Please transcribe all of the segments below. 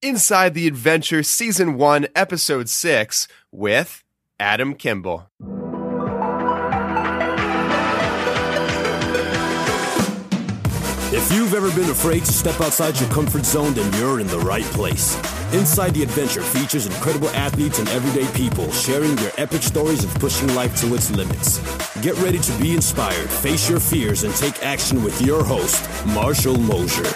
Inside the Adventure Season 1, Episode 6 with Adam Kimble. If you've ever been afraid to step outside your comfort zone, then you're in the right place. Inside the Adventure features incredible athletes and everyday people sharing their epic stories of pushing life to its limits. Get ready to be inspired, face your fears, and take action with your host, Marshall Mosier.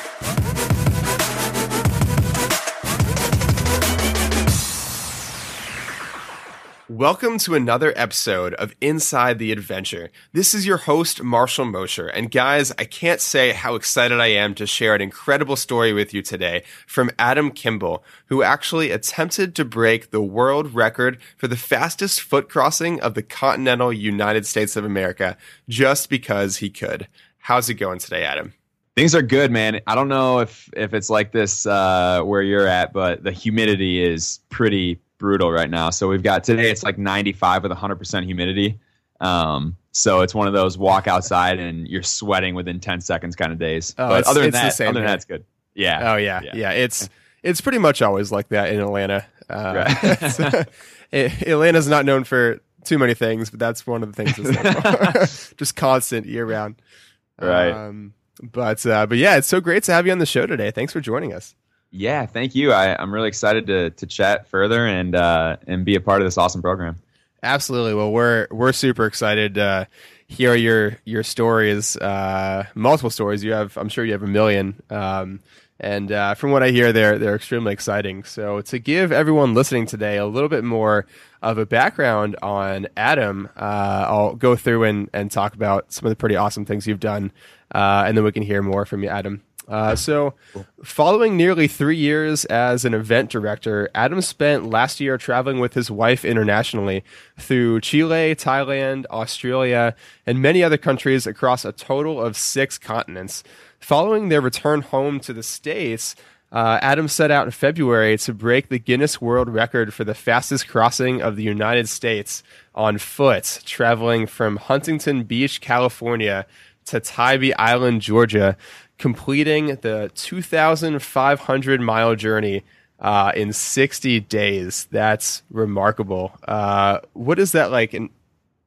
Welcome to another episode of Inside the Adventure. This is your host, Marshall Mosher. And guys, I can't say how excited I am to share an incredible story with you today from Adam Kimble, who actually attempted to break the world record for the fastest foot crossing of the continental United States of America just because he could. How's it going today, Adam? Things are good, man. I don't know if if it's like this uh, where you're at, but the humidity is pretty brutal right now. So we've got today it's like 95 with 100% humidity. Um, so it's one of those walk outside and you're sweating within 10 seconds kind of days. Oh, but other than that, other than here. that, it's good. Yeah. Oh yeah, yeah. Yeah. It's it's pretty much always like that in Atlanta. Uh, Right. it- Atlanta's not known for too many things, but that's one of the things. For. Just constant year round. Right. Um, but uh, but yeah, it's so great to have you on the show today. Thanks for joining us. Yeah. Thank you. I, I'm really excited to to chat further and uh, and be a part of this awesome program. Absolutely. Well, we're we're super excited to hear your your stories, uh, multiple stories. You have, I'm sure you have a million. Um, and uh, from what I hear, they're they're extremely exciting. So to give everyone listening today a little bit more of a background on Adam, uh, I'll go through and and talk about some of the pretty awesome things you've done, uh, and then we can hear more from you, Adam. Uh, so, following nearly three years as an event director, Adam spent last year traveling with his wife internationally through Chile, Thailand, Australia, and many other countries across a total of six continents. Following their return home to the States, uh, Adam set out in February to break the Guinness World Record for the fastest crossing of the United States on foot, traveling from Huntington Beach, California to Tybee Island, Georgia, completing the 2,500 mile journey uh, in 60 days. That's remarkable. Uh, what is that like? An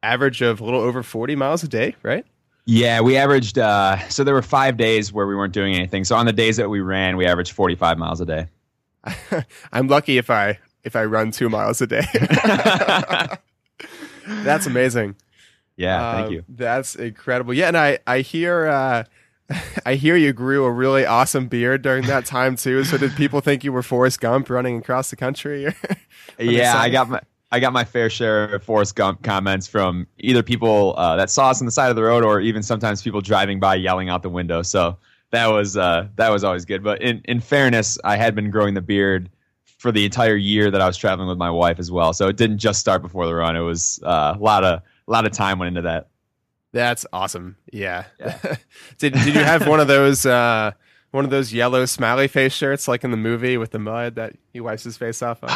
average of a little over 40 miles a day, right? Yeah, we averaged. Uh, so there were five days where we weren't doing anything. So on the days that we ran, we averaged 45 miles a day. I'm lucky if I if I run two miles a day. That's amazing. Yeah, thank Uh, you. That's incredible. Yeah, and I I hear uh, I hear you grew a really awesome beard during that time too. So did people think you were Forrest Gump running across the country? Yeah. I got my I got my fair share of Forrest Gump comments from either people uh, that saw us on the side of the road, or even sometimes people driving by yelling out the window. So that was uh, that was always good. But in in fairness, I had been growing the beard for the entire year that I was traveling with my wife as well. So it didn't just start before the run. It was uh, a lot of a lot of time went into that. That's awesome. Yeah. did did you have one of those uh, one of those yellow smiley face shirts like in the movie with the mud that he wipes his face off on?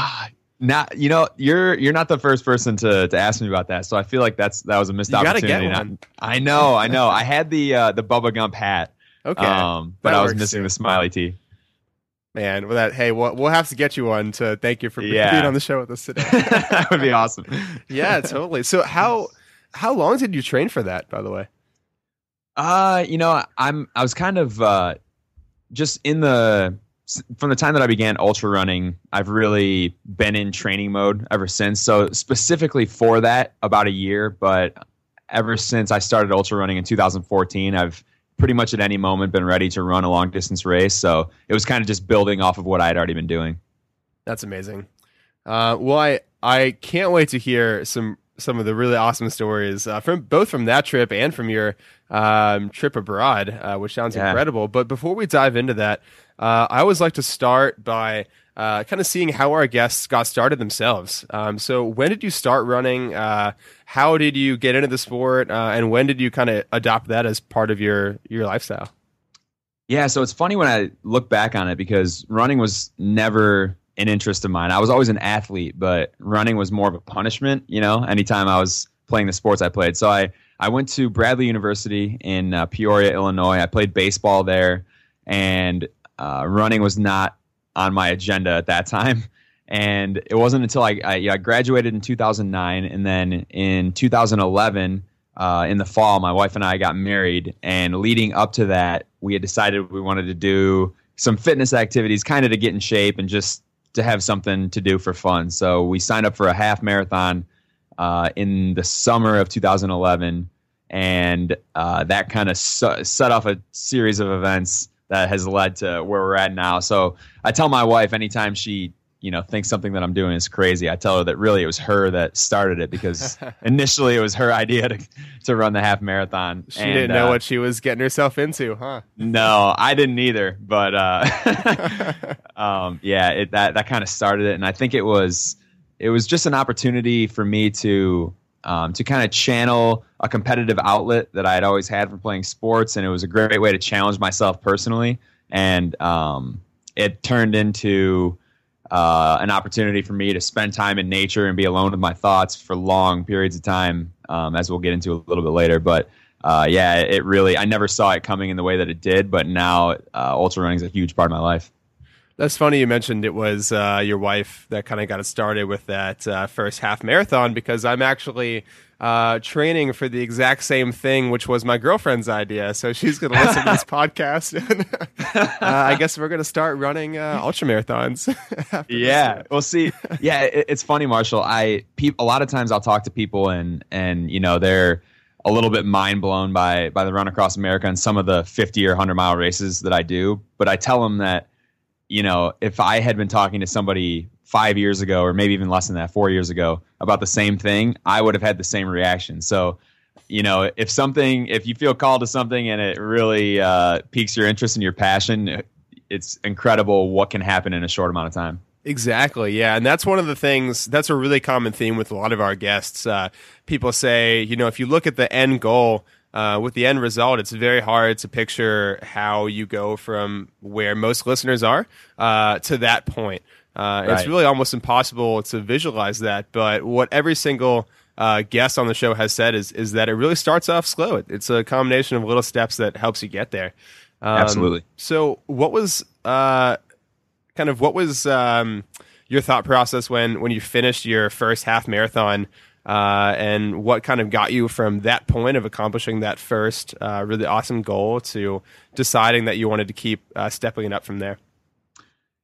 Not you know you're you're not the first person to to ask me about that. So I feel like that's that was a missed You gotta opportunity. get one. I know, I know. I had the uh, the Bubba Gump hat. Okay. Um, but That I was missing too. the smiley tee. Man, well that hey, we'll, we'll have to get you one to thank you for Yeah. being on the show with us today. that would be awesome. yeah, totally. So how how long did you train for that, by the way? Uh, you know, I'm I was kind of uh, just in the from the time that I began ultra running, I've really been in training mode ever since. So specifically for that, about a year, but ever since I started ultra running in 2014, I've pretty much at any moment been ready to run a long distance race. So it was kind of just building off of what I had already been doing. That's amazing. Uh, well, I I can't wait to hear some some of the really awesome stories uh, from both from that trip and from your um, trip abroad, uh, which sounds Yeah. incredible. But before we dive into that, uh, I always like to start by uh, kind of seeing how our guests got started themselves. Um, so, when did you start running? Uh, how did you get into the sport? Uh, and when did you kind of adopt that as part of your your lifestyle? Yeah, so it's funny when I look back on it because running was never an interest of mine. I was always an athlete, but running was more of a punishment, you know, anytime I was playing the sports I played. So I, I went to Bradley University in uh, Peoria, Illinois. I played baseball there, and uh, running was not on my agenda at that time. And it wasn't until I, I, I graduated in 2009, and then in 2011, uh, in the fall, my wife and I got married. And leading up to that, we had decided we wanted to do some fitness activities, kind of to get in shape and just to have something to do for fun. So we signed up for a half marathon uh, in the summer of 2011, and uh, that kind of su- set off a series of events that has led to where we're at now. So I tell my wife anytime she you know thinks something that I'm doing is crazy, I tell her that really it was her that started it because initially it was her idea to to run the half marathon. She and, didn't know uh, what she was getting herself into, huh? No, I didn't either. But uh, um, yeah, it, that that kind of started it, and I think it was it was just an opportunity for me to um, to kind of channel a competitive outlet that I had always had from playing sports, and it was a great way to challenge myself personally. And um, it turned into uh, an opportunity for me to spend time in nature and be alone with my thoughts for long periods of time, um, as we'll get into a little bit later. But uh, yeah, it really, I never saw it coming in the way that it did, but now uh, ultra running is a huge part of my life. That's funny you mentioned it was uh, your wife that kind of got it started with that uh, first half marathon because I'm actually uh, training for the exact same thing, which was my girlfriend's idea. So she's going to listen to this podcast. And, uh, I guess we're going to start running uh, ultra marathons. yeah. Well, see, yeah, it, it's funny, Marshall. I pe- a lot of times I'll talk to people and and you know they're a little bit mind blown by by the run across America and some of the 50 or 100 mile races that I do. But I tell them that you know, if I had been talking to somebody five years ago, or maybe even less than that, four years ago, about the same thing, I would have had the same reaction. So, you know, if something, if you feel called to something and it really uh, piques your interest and your passion, it's incredible what can happen in a short amount of time. Exactly. Yeah. And that's one of the things, that's a really common theme with a lot of our guests. Uh, people say, you know, if you look at the end goal, uh, with the end result, it's very hard to picture how you go from where most listeners are uh, to that point. Uh, right. It's really almost impossible to visualize that. But what every single uh, guest on the show has said is is that it really starts off slow. It's a combination of little steps that helps you get there. Um, Absolutely. So, what was uh, kind of what was um, your thought process when when you finished your first half marathon? Uh, and what kind of got you from that point of accomplishing that first uh, really awesome goal to deciding that you wanted to keep uh, stepping it up from there?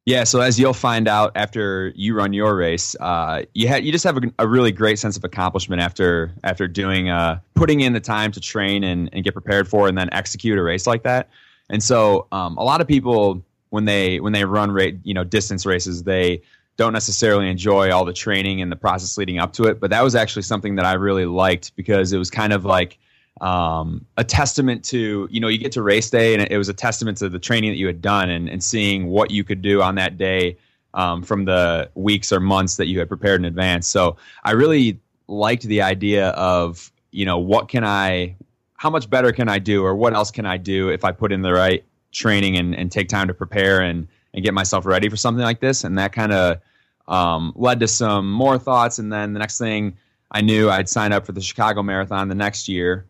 Yeah, so as you'll find out after you run your race, uh, you had you just have a, a, really great sense of accomplishment after after doing uh, putting in the time to train and, and get prepared for, and then execute a race like that. And so, um, a lot of people when they when they run rate you know distance races, they don't necessarily enjoy all the training and the process leading up to it. But that was actually something that I really liked because it was kind of like um, a testament to, you know, you get to race day and it was a testament to the training that you had done and, and seeing what you could do on that day um, from the weeks or months that you had prepared in advance. So I really liked the idea of, you know, what can I, how much better can I do or what else can I do if I put in the right training and, and take time to prepare and, and get myself ready for something like this. And that kind of um, led to some more thoughts. And then the next thing I knew, I'd signed up for the Chicago Marathon the next year.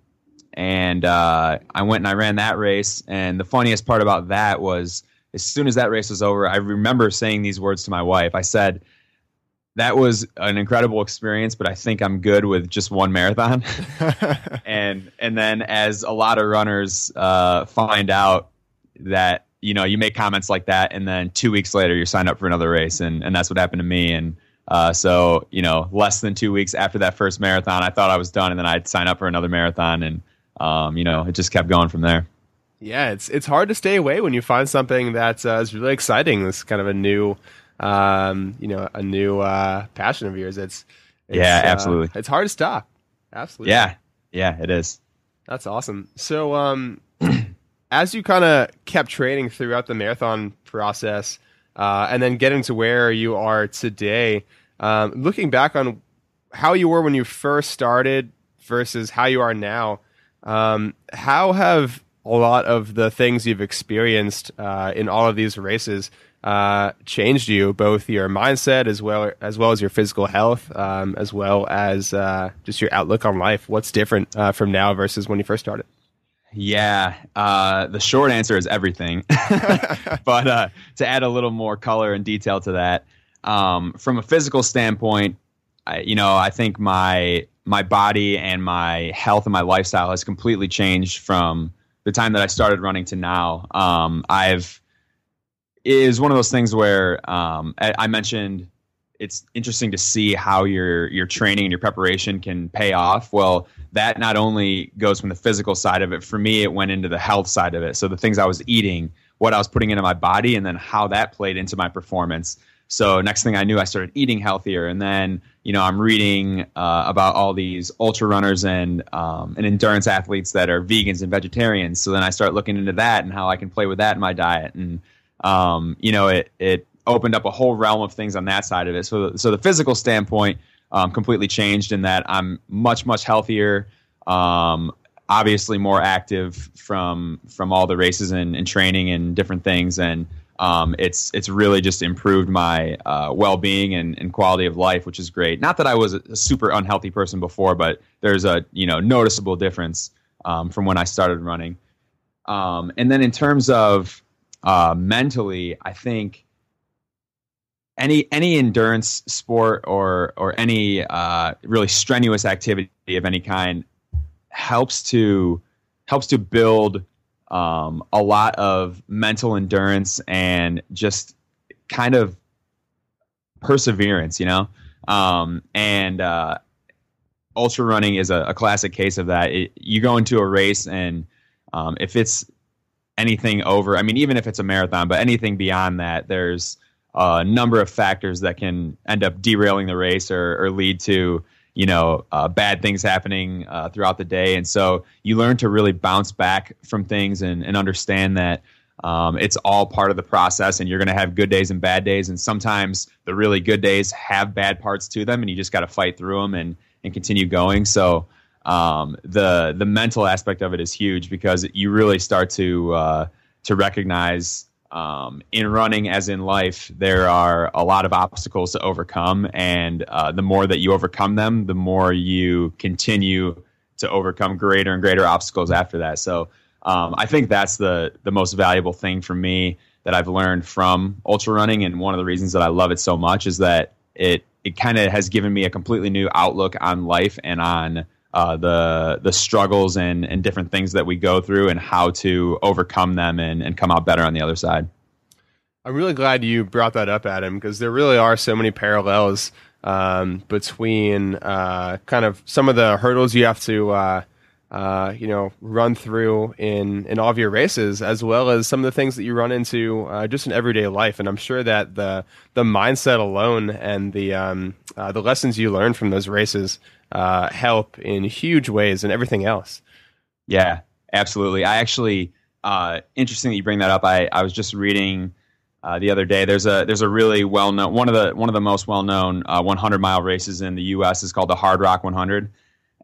And uh, I went and I ran that race. And the funniest part about that was as soon as that race was over, I remember saying these words to my wife. I said, that was an incredible experience, but I think I'm good with just one marathon. and and then as a lot of runners uh, find out that you know, you make comments like that, and then two weeks later, you're signed up for another race, and and that's what happened to me. And uh, so, you know, less than two weeks after that first marathon, I thought I was done, and then I'd sign up for another marathon, and um, you know, it just kept going from there. Yeah, it's it's hard to stay away when you find something that uh, is really exciting. This kind of a new, um, you know, a new uh, passion of yours. It's, it's yeah, uh, absolutely. it's hard to stop. Absolutely. Yeah, yeah, it is. That's awesome. So, um, as you kind of kept training throughout the marathon process, uh, and then getting to where you are today, um, looking back on how you were when you first started versus how you are now, um, how have a lot of the things you've experienced uh, in all of these races uh, changed you, both your mindset as well as well as your physical health, um, as well as uh, just your outlook on life? What's different uh, from now versus when you first started? Yeah, uh, the short answer is everything. but uh, to add a little more color and detail to that, um, from a physical standpoint, I, you know, I think my my body and my health and my lifestyle has completely changed from the time that I started running to now. Um, I've is one of those things where um, I, I mentioned it's interesting to see how your your training and your preparation can pay off. Well, that not only goes from the physical side of it. For me, it went into the health side of it. So the things I was eating, what I was putting into my body, and then how that played into my performance. So next thing I knew, I started eating healthier, and then you know I'm reading uh, about all these ultra runners and um, and endurance athletes that are vegans and vegetarians. So then I start looking into that and how I can play with that in my diet, and um, you know it it opened up a whole realm of things on that side of it. So so the physical standpoint um, completely changed in that I'm much much healthier. Um, obviously more active from from all the races and, and training and different things and um, it's it's really just improved my uh, well being and, and, quality of life, which is great. Not that I was a super unhealthy person before, but there's a you know noticeable difference um, from when I started running. Um, and then in terms of uh, mentally, I think any any endurance sport or or any uh, really strenuous activity of any kind helps to helps to build um, a lot of mental endurance and just kind of perseverance, you know. Um, and uh, ultra running is a, a, classic case of that. It, you go into a race, and um, if it's anything over, I mean, even if it's a marathon, but anything beyond that, there's a number of factors that can end up derailing the race or, or lead to you know uh, bad things happening uh, throughout the day. And so you learn to really bounce back from things and, and understand that um, it's all part of the process and you're going to have good days and bad days. And sometimes the really good days have bad parts to them and you just got to fight through them and, and continue going. So um, the the mental aspect of it is huge because you really start to uh, to recognize um, in running as in life, there are a lot of obstacles to overcome, and uh, the more that you overcome them, the more you continue to overcome greater and greater obstacles after that. So um, I think that's the the most valuable thing for me that I've learned from ultra running, and one of the reasons that I love it so much is that it it kind of has given me a completely new outlook on life and on uh, the the struggles and, and different things that we go through and how to overcome them and, and come out better on the other side. I'm really glad you brought that up, Adam, because there really are so many parallels um, between uh, kind of some of the hurdles you have to uh, uh, you know run through in in all of your races, as well as some of the things that you run into uh, just in everyday life. And I'm sure that the the mindset alone and the um, uh, the lessons you learn from those races uh, help in huge ways and everything else. Yeah, absolutely. I actually, uh, interesting that you bring that up. I, I was just reading uh, the other day. There's a there's a really well known one of the one of the most well known uh, 100 mile races in the U.S. is called the Hardrock 100,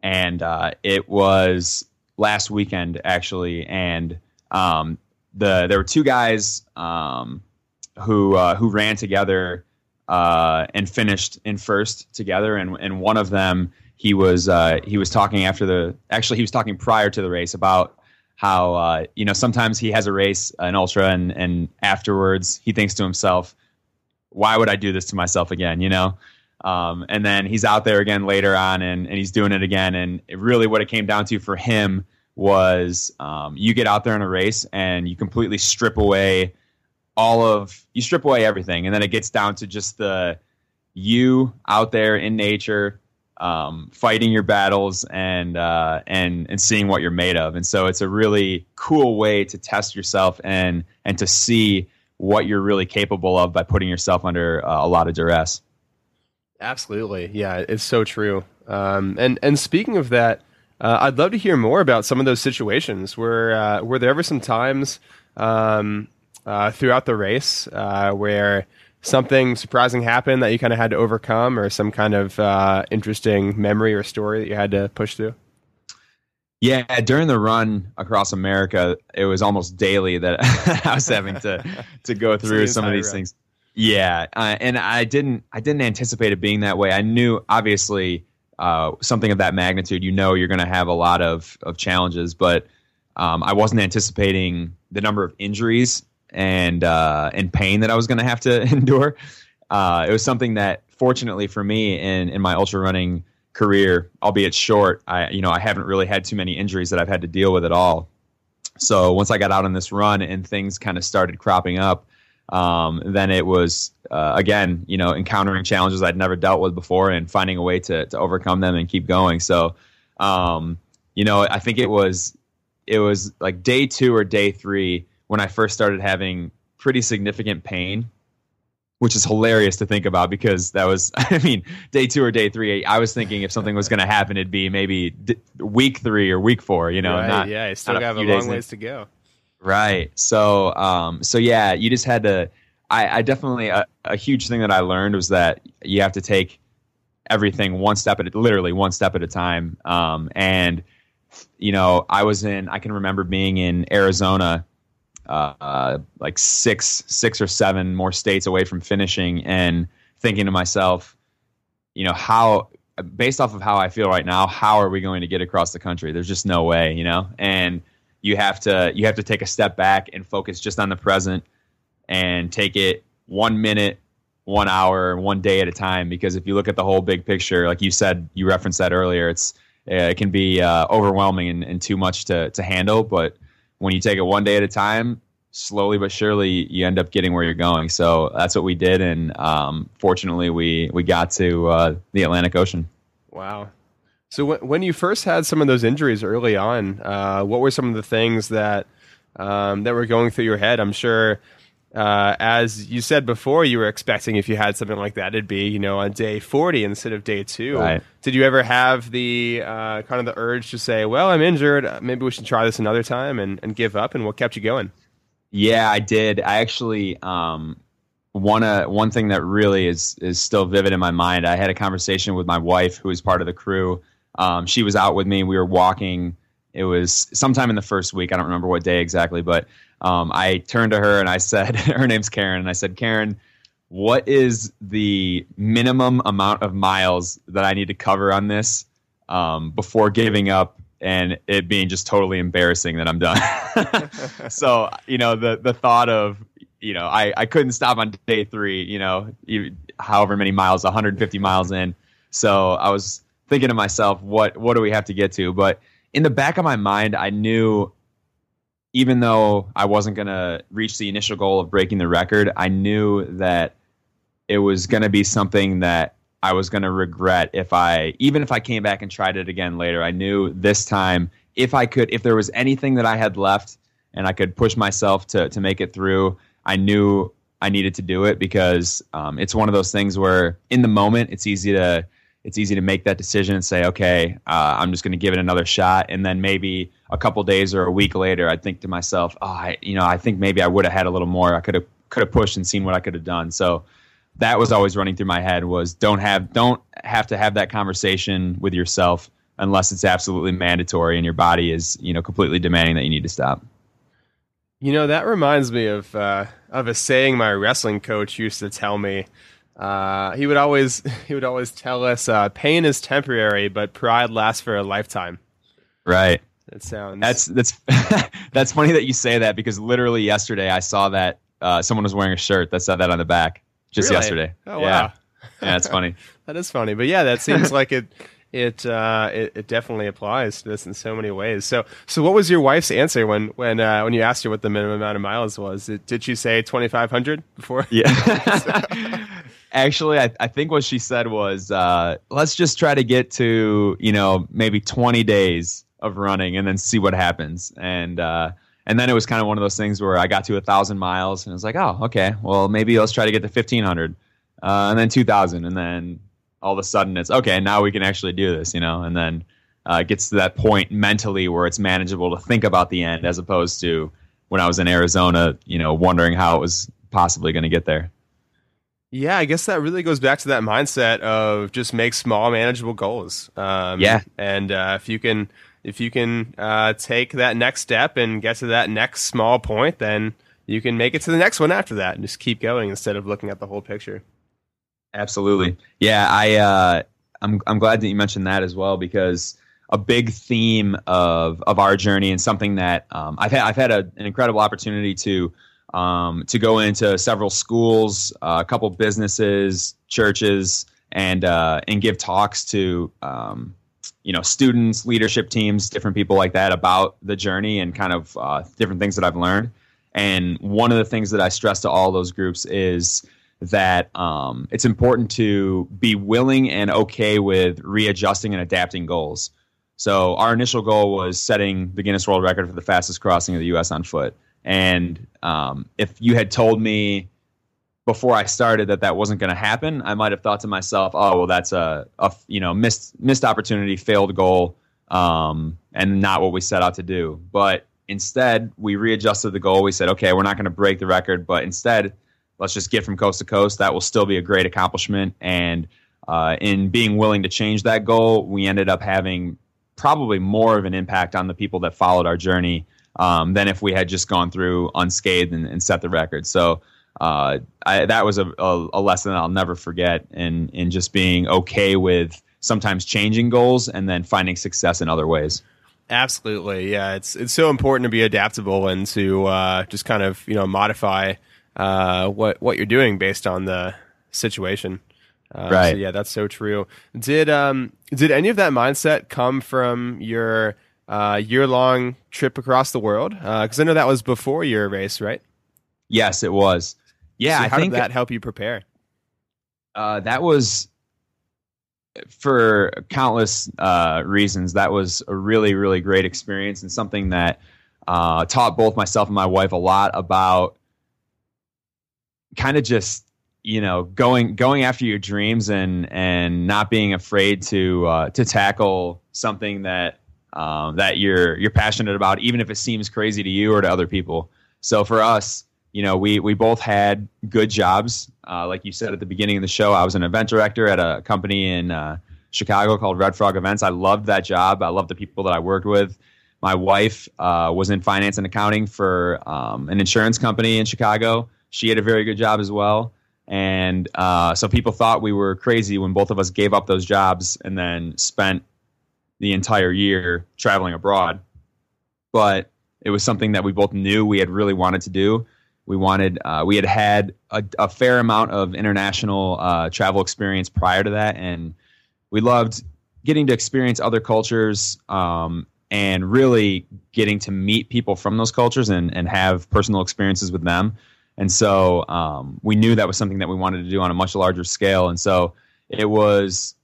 and uh, it was last weekend actually. And um, the there were two guys um, who uh, who ran together uh, and finished in first together, and and one of them he was uh, he was talking after the actually he was talking prior to the race about how uh, you know sometimes he has a race an ultra and and afterwards he thinks to himself why would I do this to myself again? You know? Um, and then he's out there again later on and, and he's doing it again. And it really what it came down to for him was um, you get out there in a race and you completely strip away all of you strip away everything. And then it gets down to just the you out there in nature um, fighting your battles and uh, and and seeing what you're made of. And so it's a really cool way to test yourself and and to see what you're really capable of by putting yourself under uh, a lot of duress. Absolutely, yeah, it's so true. Um, and and speaking of that, uh, I'd love to hear more about some of those situations. Were uh, were there ever some times um, uh, throughout the race uh, where something surprising happened that you kind of had to overcome, or some kind of uh, interesting memory or story that you had to push through? Yeah, during the run across America, it was almost daily that I was having to to go through some of these things. Yeah, uh, and I didn't I didn't anticipate it being that way. I knew obviously uh, something of that magnitude. You know, you're going to have a lot of of challenges, but um, I wasn't anticipating the number of injuries and uh, and pain that I was going to have to endure. Uh, it was something that, fortunately for me, in in my ultra running career, albeit short, I you know I haven't really had too many injuries that I've had to deal with at all. So once I got out on this run and things kind of started cropping up, um, then it was uh, again, you know, encountering challenges I'd never dealt with before and finding a way to to overcome them and keep going. So, um, you know, I think it was it was like day two or day three when I first started having pretty significant pain, which is hilarious to think about because that was, I mean, day two or day three. I was thinking if something was going to happen, it'd be maybe d- week three or week four. You know, right, not, yeah, I still have a, few long ways in. to go. Right. So, um, so yeah, you just had to. I, I definitely a, a huge thing that I learned was that you have to take everything one step at a, literally one step at a time. Um, and you know, I was in. I can remember being in Arizona, uh, like six, six or seven more states away from finishing, and thinking to myself, you know, how based off of how I feel right now, how are we going to get across the country? There's just no way, you know, and you have to you have to take a step back and focus just on the present and take it one minute one hour one day at a time. Because if you look at the whole big picture like you said you referenced that earlier it's it can be uh, overwhelming and, and too much to, to handle. But when you take it one day at a time slowly but surely you end up getting where you're going so that's what we did and um, fortunately we we got to uh, the atlantic ocean Wow. So when when you first had some of those injuries early on, uh, what were some of the things that um, that were going through your head? I'm sure, uh, as you said before, you were expecting if you had something like that, it'd be you know on day 40 instead of day two. Right. Did you ever have the uh, kind of the urge to say, "Well, I'm injured. Maybe we should try this another time," and, and give up? And what kept you going? Yeah, I did. I actually um, one uh, one thing that really is is still vivid in my mind. I had a conversation with my wife, who is part of the crew. Um, she was out with me. We were walking. It was sometime in the first week. I don't remember what day exactly, but um, I turned to her and I said, "Her name's Karen," and I said, "Karen." What is the minimum amount of miles that I need to cover on this um, before giving up and it being just totally embarrassing that I'm done. so, you know, the the thought of, you know, I, I couldn't stop on day three, you know, however many miles, 150 miles in. So I was thinking to myself, what what do we have to get to? But in the back of my mind, I knew even though I wasn't going to reach the initial goal of breaking the record, I knew that it was going to be something that I was going to regret if I, even if I came back and tried it again later. I knew this time if I could, if there was anything that I had left and I could push myself to to make it through, I knew I needed to do it because um, it's one of those things where in the moment it's easy to it's easy to make that decision and say, okay, uh, I'm just going to give it another shot, and then maybe a couple days or a week later, I'd think to myself, oh, I, you know, I think maybe I would have had a little more. I could have could have pushed and seen what I could have done. So that was always running through my head was don't have don't have to have that conversation with yourself unless it's absolutely mandatory and your body is you know completely demanding that you need to stop. You know, that reminds me of uh, of a saying my wrestling coach used to tell me. Uh, he would always he would always tell us, uh, "Pain is temporary, but pride lasts for a lifetime." Right. That sounds That's that's that's funny that you say that because literally yesterday I saw that uh, someone was wearing a shirt that said that on the back just Really? yesterday. Oh yeah. wow, yeah, it's funny. that is funny. But yeah, that seems like it. It, uh, it it definitely applies to this in so many ways. So so what was your wife's answer when when uh, when you asked her what the minimum amount of miles was? It, did she say twenty five hundred before? Yeah. Actually, I, I think what she said was, uh, let's just try to get to, you know, maybe 20 days of running and then see what happens. And, uh, and then it was kind of one of those things where I got to a thousand miles and I was like, oh, okay, well, maybe let's try to get to 1500, uh, and then 2000. And then all of a sudden it's, okay, now we can actually do this, you know, and then, uh, it gets to that point mentally where it's manageable to think about the end as opposed to when I was in Arizona, you know, wondering how it was possibly going to get there. Yeah, I guess that really goes back to that mindset of just make small, manageable goals. Um, Yeah. and uh, if you can, if you can uh, take that next step and get to that next small point, then you can make it to the next one after that, and just keep going instead of looking at the whole picture. Absolutely. Yeah, I uh, I'm I'm glad that you mentioned that as well because a big theme of of our journey and something that um, I've had I've had a, an incredible opportunity to um, to go into several schools, uh, a couple businesses, churches, and uh, and give talks to um, you know students, leadership teams, different people like that about the journey and kind of uh, different things that I've learned. And one of the things that I stress to all those groups is that um, it's important to be willing and okay with readjusting and adapting goals. So our initial goal was setting the Guinness World Record for the fastest crossing of the U.S. on foot. And um, if you had told me before I started that that wasn't going to happen, I might have thought to myself, "Oh, well, that's a, a you know missed missed opportunity, failed goal, um, and not what we set out to do." But instead, we readjusted the goal. We said, "Okay, we're not going to break the record, but instead, let's just get from coast to coast. That will still be a great accomplishment." And uh, in being willing to change that goal, we ended up having probably more of an impact on the people that followed our journey um, than if we had just gone through unscathed and, and set the record. So uh, I, that was a, a, a, lesson I'll never forget in, in just being okay with sometimes changing goals and then finding success in other ways. Absolutely, yeah. It's it's so important to be adaptable and to uh, just kind of you know modify uh, what what you're doing based on the situation. Uh, right. So yeah, that's so true. Did um did any of that mindset come from your uh, year long trip across the world? Because uh, I know that was before your race, right? Yes, it was. Yeah, so I how think did that help you prepare? Uh, that was for countless uh, reasons. That was a really, really great experience and something that uh, taught both myself and my wife a lot about kind of just you know going going after your dreams and and not being afraid to uh, to tackle something that um, that you're you're passionate about, even if it seems crazy to you or to other people. So for us, you know, we we both had good jobs. Uh, like you said at the beginning of the show, I was an event director at a company in uh, Chicago called Red Frog Events. I loved that job. I loved the people that I worked with. My wife uh, was in finance and accounting for um, an insurance company in Chicago. She had a very good job as well. And uh, so people thought we were crazy when both of us gave up those jobs and then spent the entire year traveling abroad. But it was something that we both knew we had really wanted to do. We wanted, uh, we had had a, a, fair amount of international uh, travel experience prior to that, and we loved getting to experience other cultures um, and really getting to meet people from those cultures and, and have personal experiences with them. And so um, we knew that was something that we wanted to do on a much larger scale. And so it was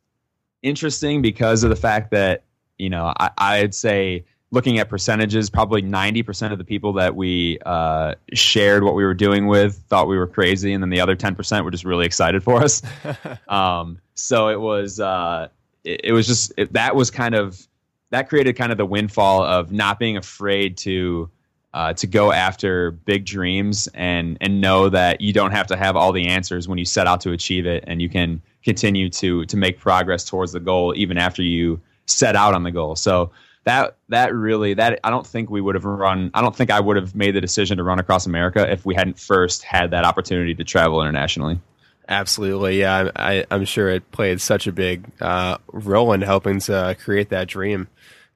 interesting because of the fact that you know, I, I'd say looking at percentages, probably 90% of the people that we uh, shared what we were doing with thought we were crazy, and then the other 10% were just really excited for us. um, so it was, uh, it, it, was just it, that was kind of that created kind of the windfall of not being afraid to. Uh, to go after big dreams and and know that you don't have to have all the answers when you set out to achieve it, and you can continue to to make progress towards the goal even after you set out on the goal. So that that really that I don't think we would have run. I don't think I would have made the decision to run across America if we hadn't first had that opportunity to travel internationally. Absolutely, yeah. I, am sure it played such a big uh, role in helping to create that dream.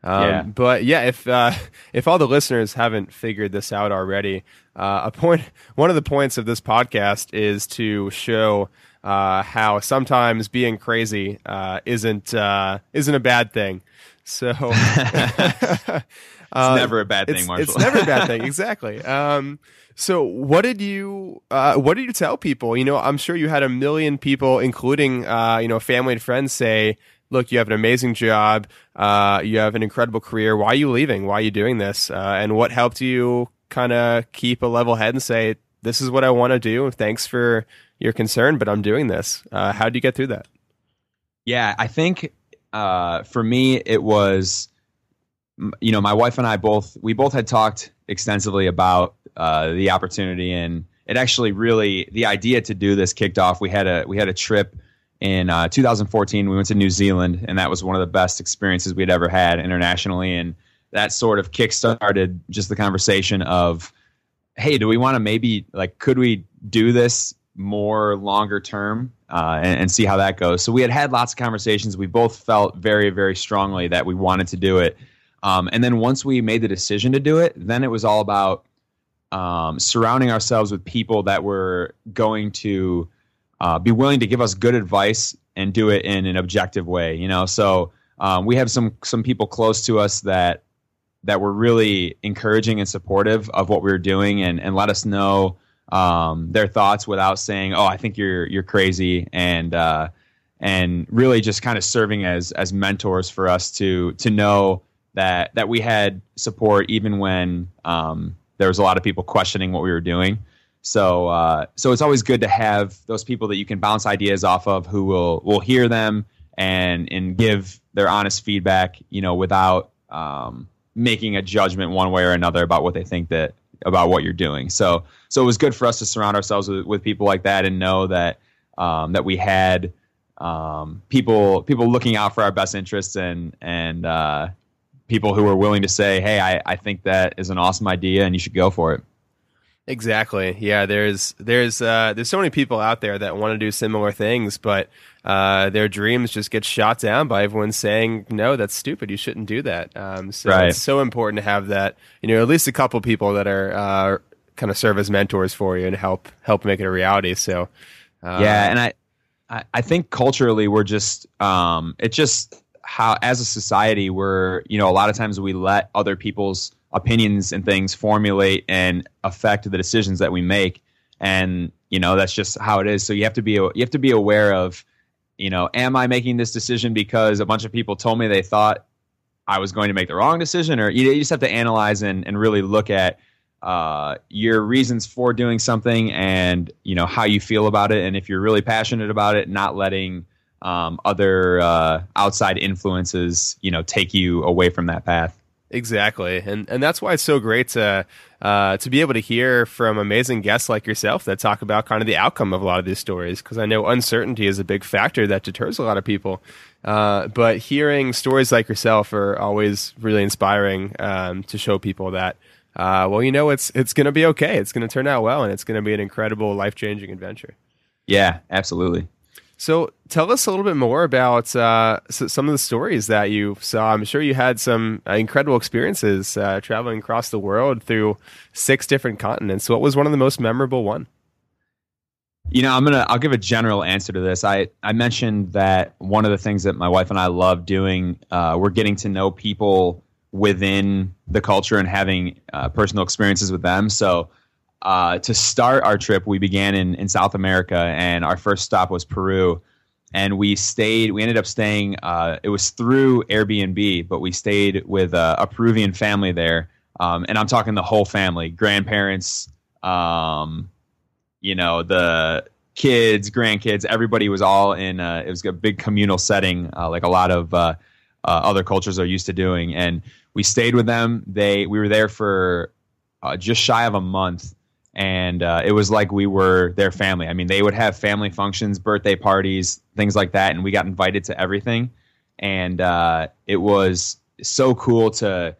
Um, yeah. But yeah, if uh, if all the listeners haven't figured this out already, uh, a point, one of the points of this podcast is to show uh, how sometimes being crazy uh, isn't uh, isn't a bad thing. So it's uh, never a bad thing, it's, Marshall. It's never a bad thing, exactly. Um, so what did you uh, what did you tell people? You know, I'm sure you had a million people, including uh, you know family and friends, say, "Look, you have an amazing job. you have an incredible career. Why are you leaving? Why are you doing this?" and what helped you kind of keep a level head and say, "This is what I want to do. Thanks for." your concern, but I'm doing this. Uh, how do you get through that? Yeah, I think uh, for me it was, you know, my wife and I both we both had talked extensively about uh, the opportunity, and it actually really the idea to do this kicked off. We had a we had a trip in uh, 2014. We went to New Zealand, and that was one of the best experiences we'd ever had internationally, and that sort of kickstarted just the conversation of, hey, do we want to maybe like could we do this more longer term uh, and, and, see how that goes. So we had had lots of conversations. We both felt very, very strongly that we wanted to do it. Um, and then once we made the decision to do it, then it was all about um, surrounding ourselves with people that were going to uh, be willing to give us good advice and do it in an objective way. You know, so um, we have some some people close to us that that were really encouraging and supportive of what we were doing and and let us know um, their thoughts without saying, "Oh, I think you're you're crazy," and uh, and really just kind of serving as as mentors for us to to know that that we had support even when um, there was a lot of people questioning what we were doing. So uh, so it's always good to have those people that you can bounce ideas off of who will will hear them and and give their honest feedback, you know, without um, making a judgment one way or another about what they think that about what you're doing. So so it was good for us to surround ourselves with, with people like that and know that um, that we had um, people people looking out for our best interests and and uh, people who were willing to say, hey, I, I think that is an awesome idea and you should go for it. Exactly. Yeah. There's there's uh, there's so many people out there that want to do similar things, but uh, their dreams just get shot down by everyone saying, "No, that's stupid. You shouldn't do that." Um, so right. it's so important to have that. You know, at least a couple people that are uh, kind of serve as mentors for you and help help make it a reality. So uh, yeah, and I, I I think culturally we're just um, it just how as a society we're you know a lot of times we let other people's opinions and things formulate and affect the decisions that we make and you know that's just how it is so you have to be you have to be aware of you know am i making this decision because a bunch of people told me they thought i was going to make the wrong decision? Or you, just have to analyze and, and really look at uh, your reasons for doing something and you know how you feel about it. And if you're really passionate about it not letting um, other uh, outside influences you know take you away from that path Exactly, and and that's why it's so great to uh, to be able to hear from amazing guests like yourself that talk about kind of the outcome of a lot of these stories. Because I know uncertainty is a big factor that deters a lot of people. Uh, but hearing stories like yourself are always really inspiring um, to show people that. Uh, well, you know, it's it's going to be okay. It's going to turn out well, and it's going to be an incredible, life changing adventure. Yeah, absolutely. So tell us a little bit more about uh, some of the stories that you saw. I'm sure you had some uh, incredible experiences uh, traveling across the world through six different continents. What was one of the most memorable one? You know, I'm gonna I'll give a general answer to this. I I mentioned that one of the things that my wife and I love doing, uh, we're getting to know people within the culture and having uh, personal experiences with them. So uh, to start our trip, we began in, in South America, and our first stop was Peru. And we stayed, we ended up staying, uh, it was through Airbnb, but we stayed with a, a Peruvian family there. Um, and I'm talking the whole family grandparents, um, you know, the kids, grandkids, everybody was all in, a, it was a big communal setting, uh, like a lot of uh, uh, other cultures are used to doing. And we stayed with them. They, we were there for uh, just shy of a month and uh, it was like we were their family. I mean, they would have family functions, birthday parties, things like that, and we got invited to everything. And uh, it was so cool to.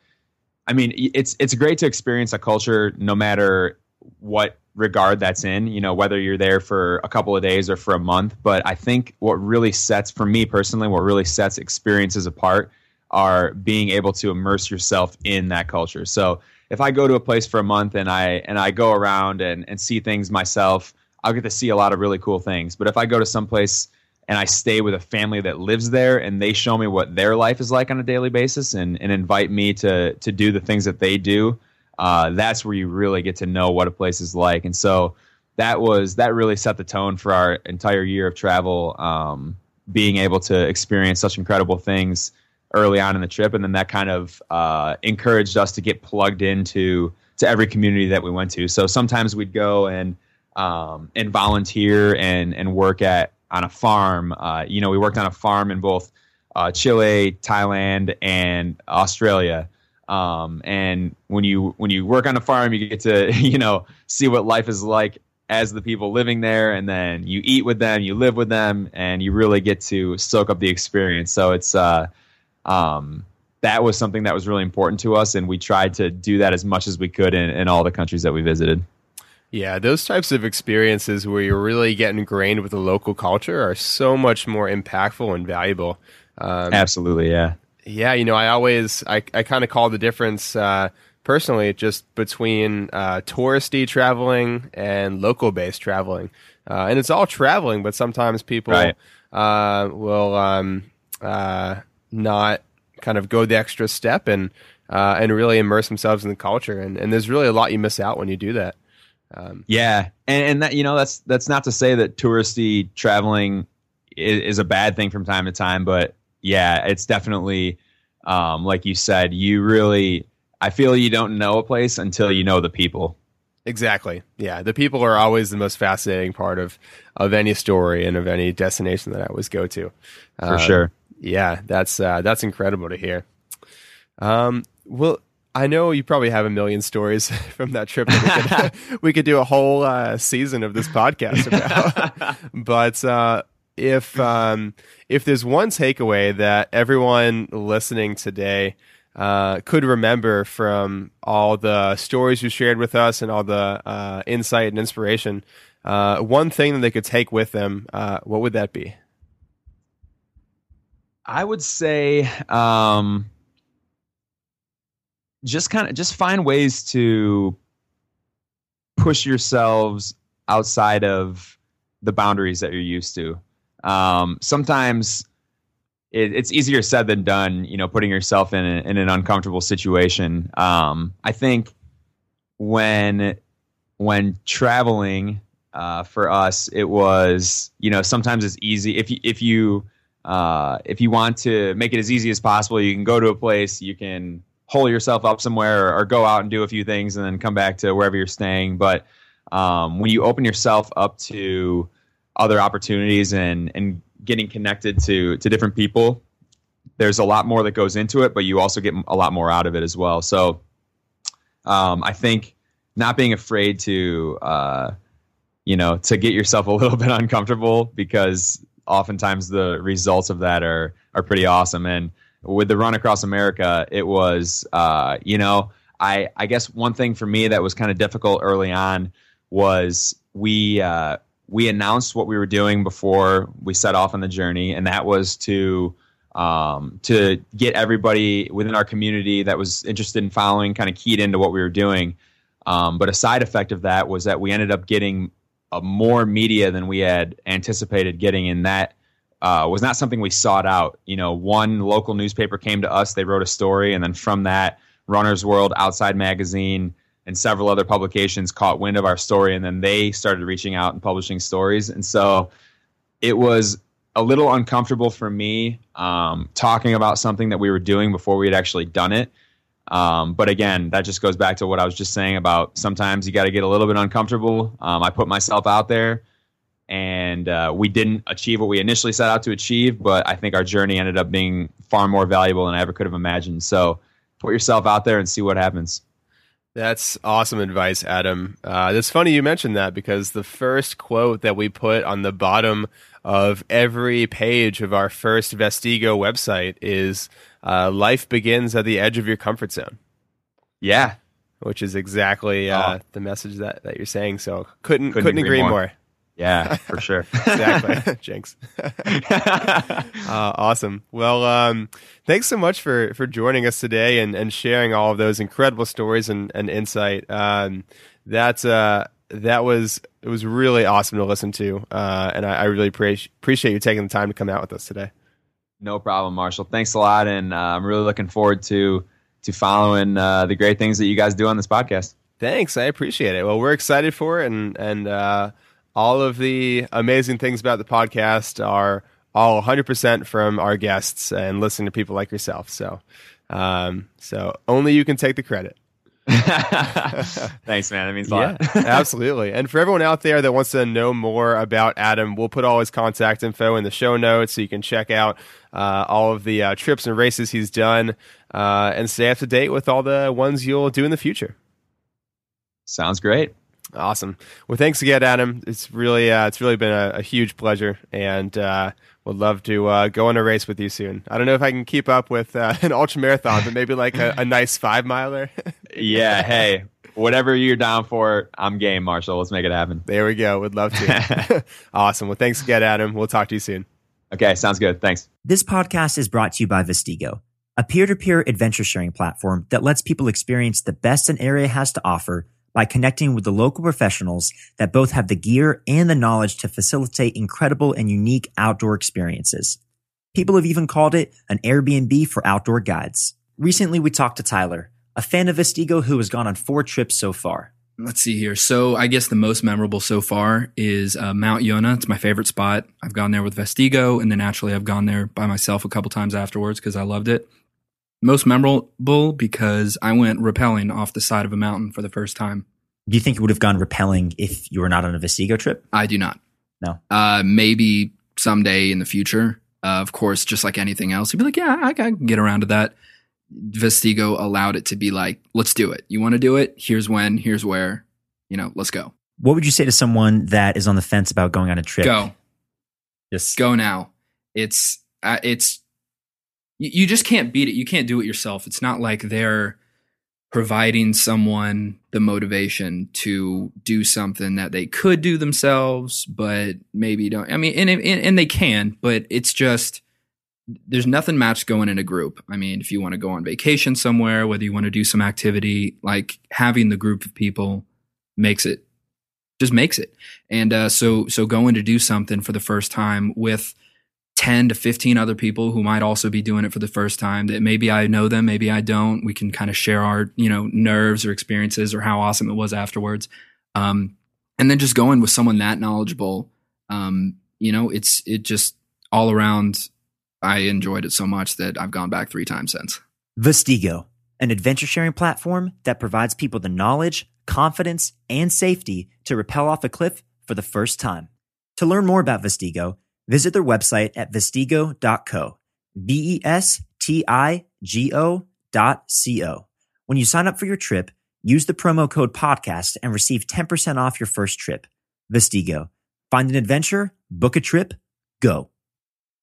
I mean, it's it's great to experience a culture, no matter what regard that's in. You know, whether you're there for a couple of days or for a month. But I think what really sets, for me personally, what really sets experiences apart are being able to immerse yourself in that culture. So if I go to a place for a month and I and I go around and, and see things myself, I'll get to see a lot of really cool things. But if I go to some place and I stay with a family that lives there and they show me what their life is like on a daily basis and, and invite me to to do the things that they do, uh, that's where you really get to know what a place is like. And so that was that really set the tone for our entire year of travel. Um, being able to experience such incredible things early on in the trip, and then that kind of uh, encouraged us to get plugged into to every community that we went to. So sometimes we'd go and um, and volunteer and and work at on a farm. Uh, you know, we worked on a farm in both uh, Chile, Thailand, and Australia. Um, and when you when you work on a farm, you get to you know see what life is like as the people living there, and then you eat with them, you live with them, and you really get to soak up the experience. So it's uh, um, that was something that was really important to us, and we tried to do that as much as we could in, in all the countries that we visited. Yeah, those types of experiences where you're really getting ingrained with the local culture are so much more impactful and valuable. Um, Absolutely, yeah. Yeah, you know, I always I I kind of call the difference uh, personally just between uh, touristy traveling and local based traveling, uh, and it's all traveling, but sometimes people right. Uh, will um, uh, not kind of go the extra step and uh, and really immerse themselves in the culture, and and there's really a lot you miss out when you do that. Um, yeah, and, and that you know that's that's not to say that touristy traveling is, is a bad thing from time to time, but yeah, it's definitely um, like you said. You really, I feel you don't know a place until you know the people. Exactly. Yeah, the people are always the most fascinating part of of any story and of any destination that I always go to. For sure. Yeah, that's uh, that's incredible to hear. Um, well, I know you probably have a million stories from that trip. That we, could, we could do a whole uh, season of this podcast about. but uh, if um, if there's one takeaway that everyone listening today uh, could remember from all the stories you shared with us and all the uh, insight and inspiration, uh, one thing that they could take with them, uh, what would that be? I would say. Um just kind of just find ways to push yourselves outside of the boundaries that you're used to. Um, sometimes it, it's easier said than done. You know, putting yourself in, a, in an uncomfortable situation. Um, I think when when traveling uh, for us, it was you know sometimes it's easy if you if you uh, if you want to make it as easy as possible, you can go to a place, you can hole yourself up somewhere or, or, go out and do a few things and then come back to wherever you're staying. But um, when you open yourself up to other opportunities and and getting connected to to different people, there's a lot more that goes into it, but you also get a lot more out of it as well. So um, I think not being afraid to uh, you know to get yourself a little bit uncomfortable because oftentimes the results of that are are pretty awesome and with the run across America, it was, uh, you know, I, I guess one thing for me that was kind of difficult early on was we uh, we announced what we were doing before we set off on the journey, and that was to um, to get everybody within our community that was interested in following kind of keyed into what we were doing. Um, but a side effect of that was that we ended up getting uh, more media than we had anticipated getting in that uh, was not something we sought out. You know, one local newspaper came to us, they wrote a story, and then from that, Runner's World, Outside Magazine, and several other publications caught wind of our story, and then they started reaching out and publishing stories. And so it was a little uncomfortable for me um, talking about something that we were doing before we had actually done it. Um, but again, that just goes back to what I was just saying about sometimes you got to get a little bit uncomfortable. Um, I put myself out there and uh, we didn't achieve what we initially set out to achieve. But I think our journey ended up being far more valuable than I ever could have imagined. So put yourself out there and see what happens. That's awesome advice, Adam. Uh, it's funny you mentioned that because the first quote that we put on the bottom of every page of our first Vestigo website is uh, "Life begins at the edge of your comfort zone." Yeah, which is exactly uh, oh. the message that, that you're saying. So couldn't couldn't, couldn't agree, agree more. more. Yeah, for sure. exactly. Jinx. uh, awesome. Well, um, thanks so much for, for joining us today and, and sharing all of those incredible stories and, and insight. Um, that's, uh, that was, it was really awesome to listen to. Uh, and I, I really pre- appreciate you taking the time to come out with us today. No problem, Marshall. Thanks a lot. And uh, I'm really looking forward to, to following uh, the great things that you guys do on this podcast. Thanks. I appreciate it. Well, we're excited for it. And, and, uh, all of the amazing things about the podcast are all 100% from our guests and listening to people like yourself. So, um, so only you can take the credit. Thanks, man. That means a yeah, lot. absolutely. And for everyone out there that wants to know more about Adam, we'll put all his contact info in the show notes so you can check out uh, all of the uh, trips and races he's done uh, and stay up to date with all the ones you'll do in the future. Sounds great. Awesome. Well, thanks again, Adam. It's really uh, it's really been a, a huge pleasure, and uh, would love to uh, go on a race with you soon. I don't know if I can keep up with uh, an ultra marathon, but maybe like a, a nice five miler. yeah. Hey, whatever you're down for, I'm game, Marshall. Let's make it happen. There we go. Would love to. awesome. Well, thanks again, Adam. We'll talk to you soon. Okay, sounds good. Thanks. This podcast is brought to you by Vestigo, a peer-to-peer adventure sharing platform that lets people experience the best an area has to offer by connecting with the local professionals that both have the gear and the knowledge to facilitate incredible and unique outdoor experiences. People have even called it an Airbnb for outdoor guides. Recently, we talked to Tyler, a fan of Vestigo who has gone on four trips so far. Let's see here. So I guess the most memorable so far is uh, Mount Yonah. It's my favorite spot. I've gone there with Vestigo, and then naturally I've gone there by myself a couple times afterwards because I loved it. Most memorable because I went rappelling off the side of a mountain for the first time. Do you think you would have gone rappelling if you were not on a Vestigo trip? I do not. No. Uh, maybe someday in the future. Uh, of course, just like anything else, you'd be like, yeah, I can get around to that. Vestigo allowed it to be like, let's do it. You want to do it? Here's when, here's where, you know, let's go. What would you say to someone that is on the fence about going on a trip? Go. Just Go now. It's, uh, it's, you, you just can't beat it. You can't do it yourself. It's not like they're providing someone the motivation to do something that they could do themselves, but maybe don't. I mean, and, and, and they can, but it's just, there's nothing matched going in a group. I mean, if you want to go on vacation somewhere, whether you want to do some activity, like having the group of people makes it just makes it. And uh, so so going to do something for the first time with 10 to 15 other people who might also be doing it for the first time that maybe I know them, maybe I don't. We can kind of share our, you know, nerves or experiences or how awesome it was afterwards. Um, and then just going with someone that knowledgeable, um, you know, it's, it just all around, I enjoyed it so much that I've gone back three times since. Vestigo, an adventure sharing platform that provides people the knowledge, confidence, and safety to rappel off a cliff for the first time. To learn more about Vestigo, visit their website at vestigo.co. V E S T I G O dot C O. When you sign up for your trip, use the promo code podcast and receive 10% off your first trip. Vestigo. Find an adventure, book a trip, go.